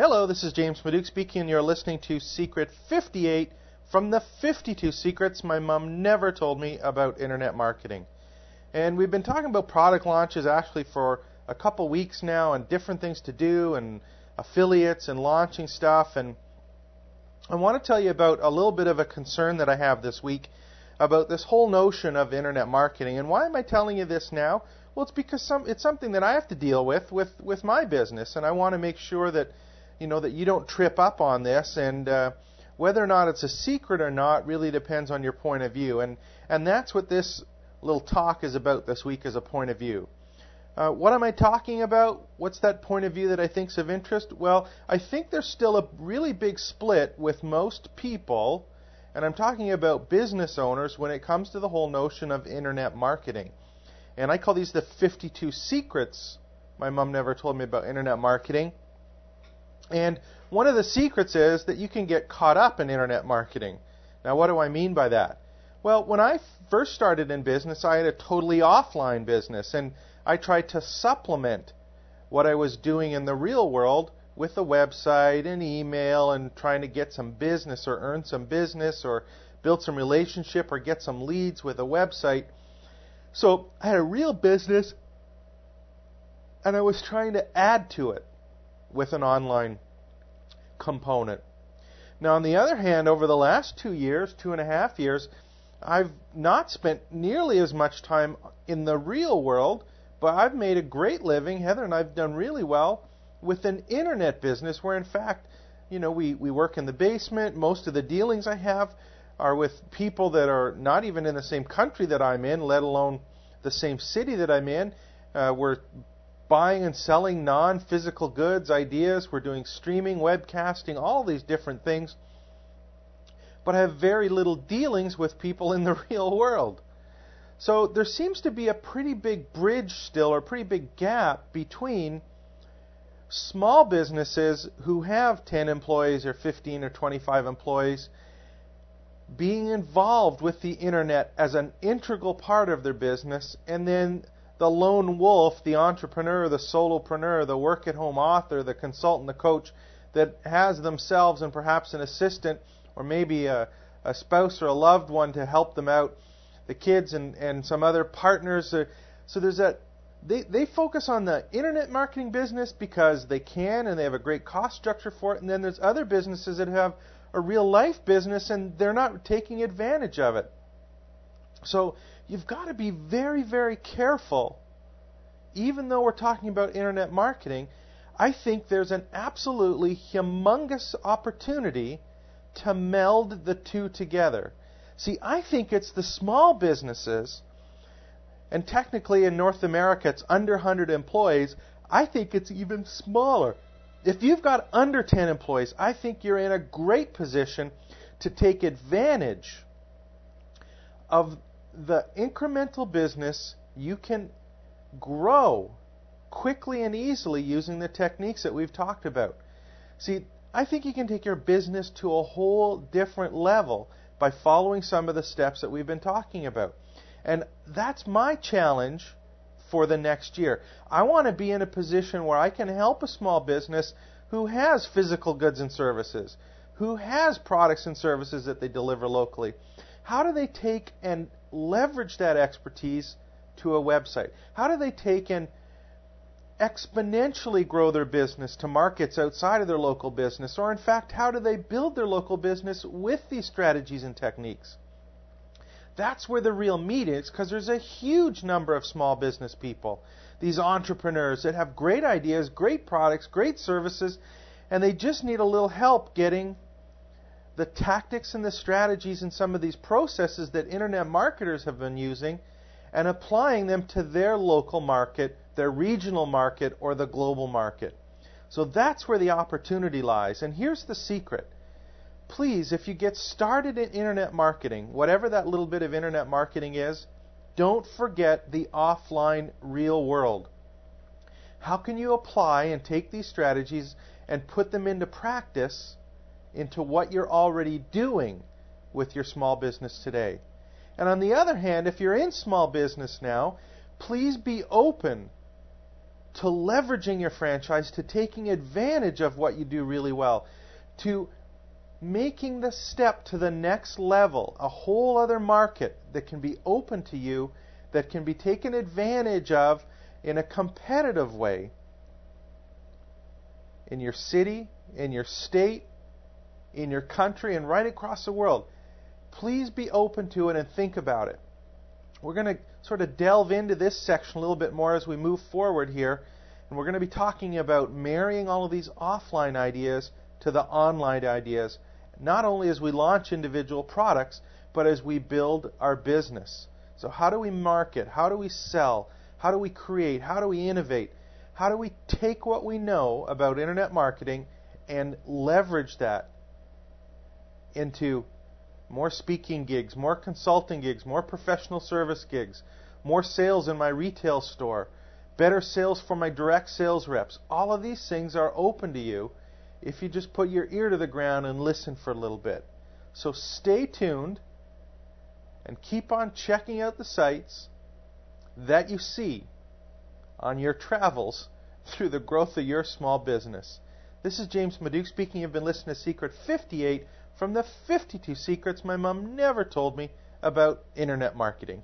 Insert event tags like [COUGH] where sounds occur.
Hello, this is James Maduk speaking, and you're listening to Secret 58 from the 52 Secrets My Mom Never Told Me About Internet Marketing. And we've been talking about product launches actually for a couple weeks now and different things to do and affiliates and launching stuff. And I want to tell you about a little bit of a concern that I have this week about this whole notion of internet marketing. And why am I telling you this now? Well, it's because some, it's something that I have to deal with with with my business, and I want to make sure that you know that you don't trip up on this. And uh, whether or not it's a secret or not really depends on your point of view. And and that's what this little talk is about this week as a point of view. Uh, what am I talking about? What's that point of view that I think's of interest? Well, I think there's still a really big split with most people, and I'm talking about business owners when it comes to the whole notion of internet marketing. And I call these the 52 secrets my mom never told me about internet marketing. And one of the secrets is that you can get caught up in internet marketing. Now, what do I mean by that? Well, when I first started in business, I had a totally offline business, and I tried to supplement what I was doing in the real world with a website and email and trying to get some business or earn some business or build some relationship or get some leads with a website. So I had a real business and I was trying to add to it with an online component. Now, on the other hand, over the last two years, two and a half years, I've not spent nearly as much time in the real world, but I've made a great living. Heather and I've done really well with an internet business where, in fact, you know, we, we work in the basement. Most of the dealings I have are with people that are not even in the same country that I'm in, let alone the same city that I'm in. Uh, we're buying and selling non physical goods, ideas. We're doing streaming, webcasting, all these different things. But have very little dealings with people in the [LAUGHS] real world. So there seems to be a pretty big bridge still, or pretty big gap between small businesses who have 10 employees or 15 or 25 employees being involved with the internet as an integral part of their business, and then the lone wolf, the entrepreneur, the solopreneur, the work at home author, the consultant, the coach that has themselves and perhaps an assistant or maybe a, a spouse or a loved one to help them out, the kids and, and some other partners. So there's that. They, they focus on the internet marketing business because they can and they have a great cost structure for it. And then there's other businesses that have a real life business and they're not taking advantage of it. So you've got to be very, very careful. Even though we're talking about internet marketing, I think there's an absolutely humongous opportunity to meld the two together. See, I think it's the small businesses, and technically in North America it's under 100 employees. I think it's even smaller. If you've got under 10 employees, I think you're in a great position to take advantage of the incremental business you can grow quickly and easily using the techniques that we've talked about. See, I think you can take your business to a whole different level by following some of the steps that we've been talking about. And that's my challenge for the next year. I want to be in a position where I can help a small business who has physical goods and services, who has products and services that they deliver locally. How do they take and leverage that expertise to a website? How do they take and exponentially grow their business to markets outside of their local business? Or, in fact, how do they build their local business with these strategies and techniques? That's where the real meat is because there's a huge number of small business people, these entrepreneurs that have great ideas, great products, great services, and they just need a little help getting the tactics and the strategies and some of these processes that internet marketers have been using and applying them to their local market their regional market or the global market. So that's where the opportunity lies. And here's the secret. Please, if you get started in internet marketing, whatever that little bit of internet marketing is, don't forget the offline real world. How can you apply and take these strategies and put them into practice into what you're already doing with your small business today? And on the other hand, if you're in small business now, please be open to leveraging your franchise, to taking advantage of what you do really well, to making the step to the next level, a whole other market that can be open to you, that can be taken advantage of in a competitive way in your city, in your state, in your country, and right across the world. Please be open to it and think about it. We're going to sort of delve into this section a little bit more as we move forward here. And we're going to be talking about marrying all of these offline ideas to the online ideas, not only as we launch individual products, but as we build our business. So, how do we market? How do we sell? How do we create? How do we innovate? How do we take what we know about internet marketing and leverage that into more speaking gigs, more consulting gigs, more professional service gigs, more sales in my retail store, better sales for my direct sales reps. All of these things are open to you if you just put your ear to the ground and listen for a little bit. So stay tuned and keep on checking out the sites that you see on your travels [LAUGHS] through the growth of your small business. This is James Maduk speaking. You've been listening to Secret 58 from the 52 secrets my mom never told me about internet marketing.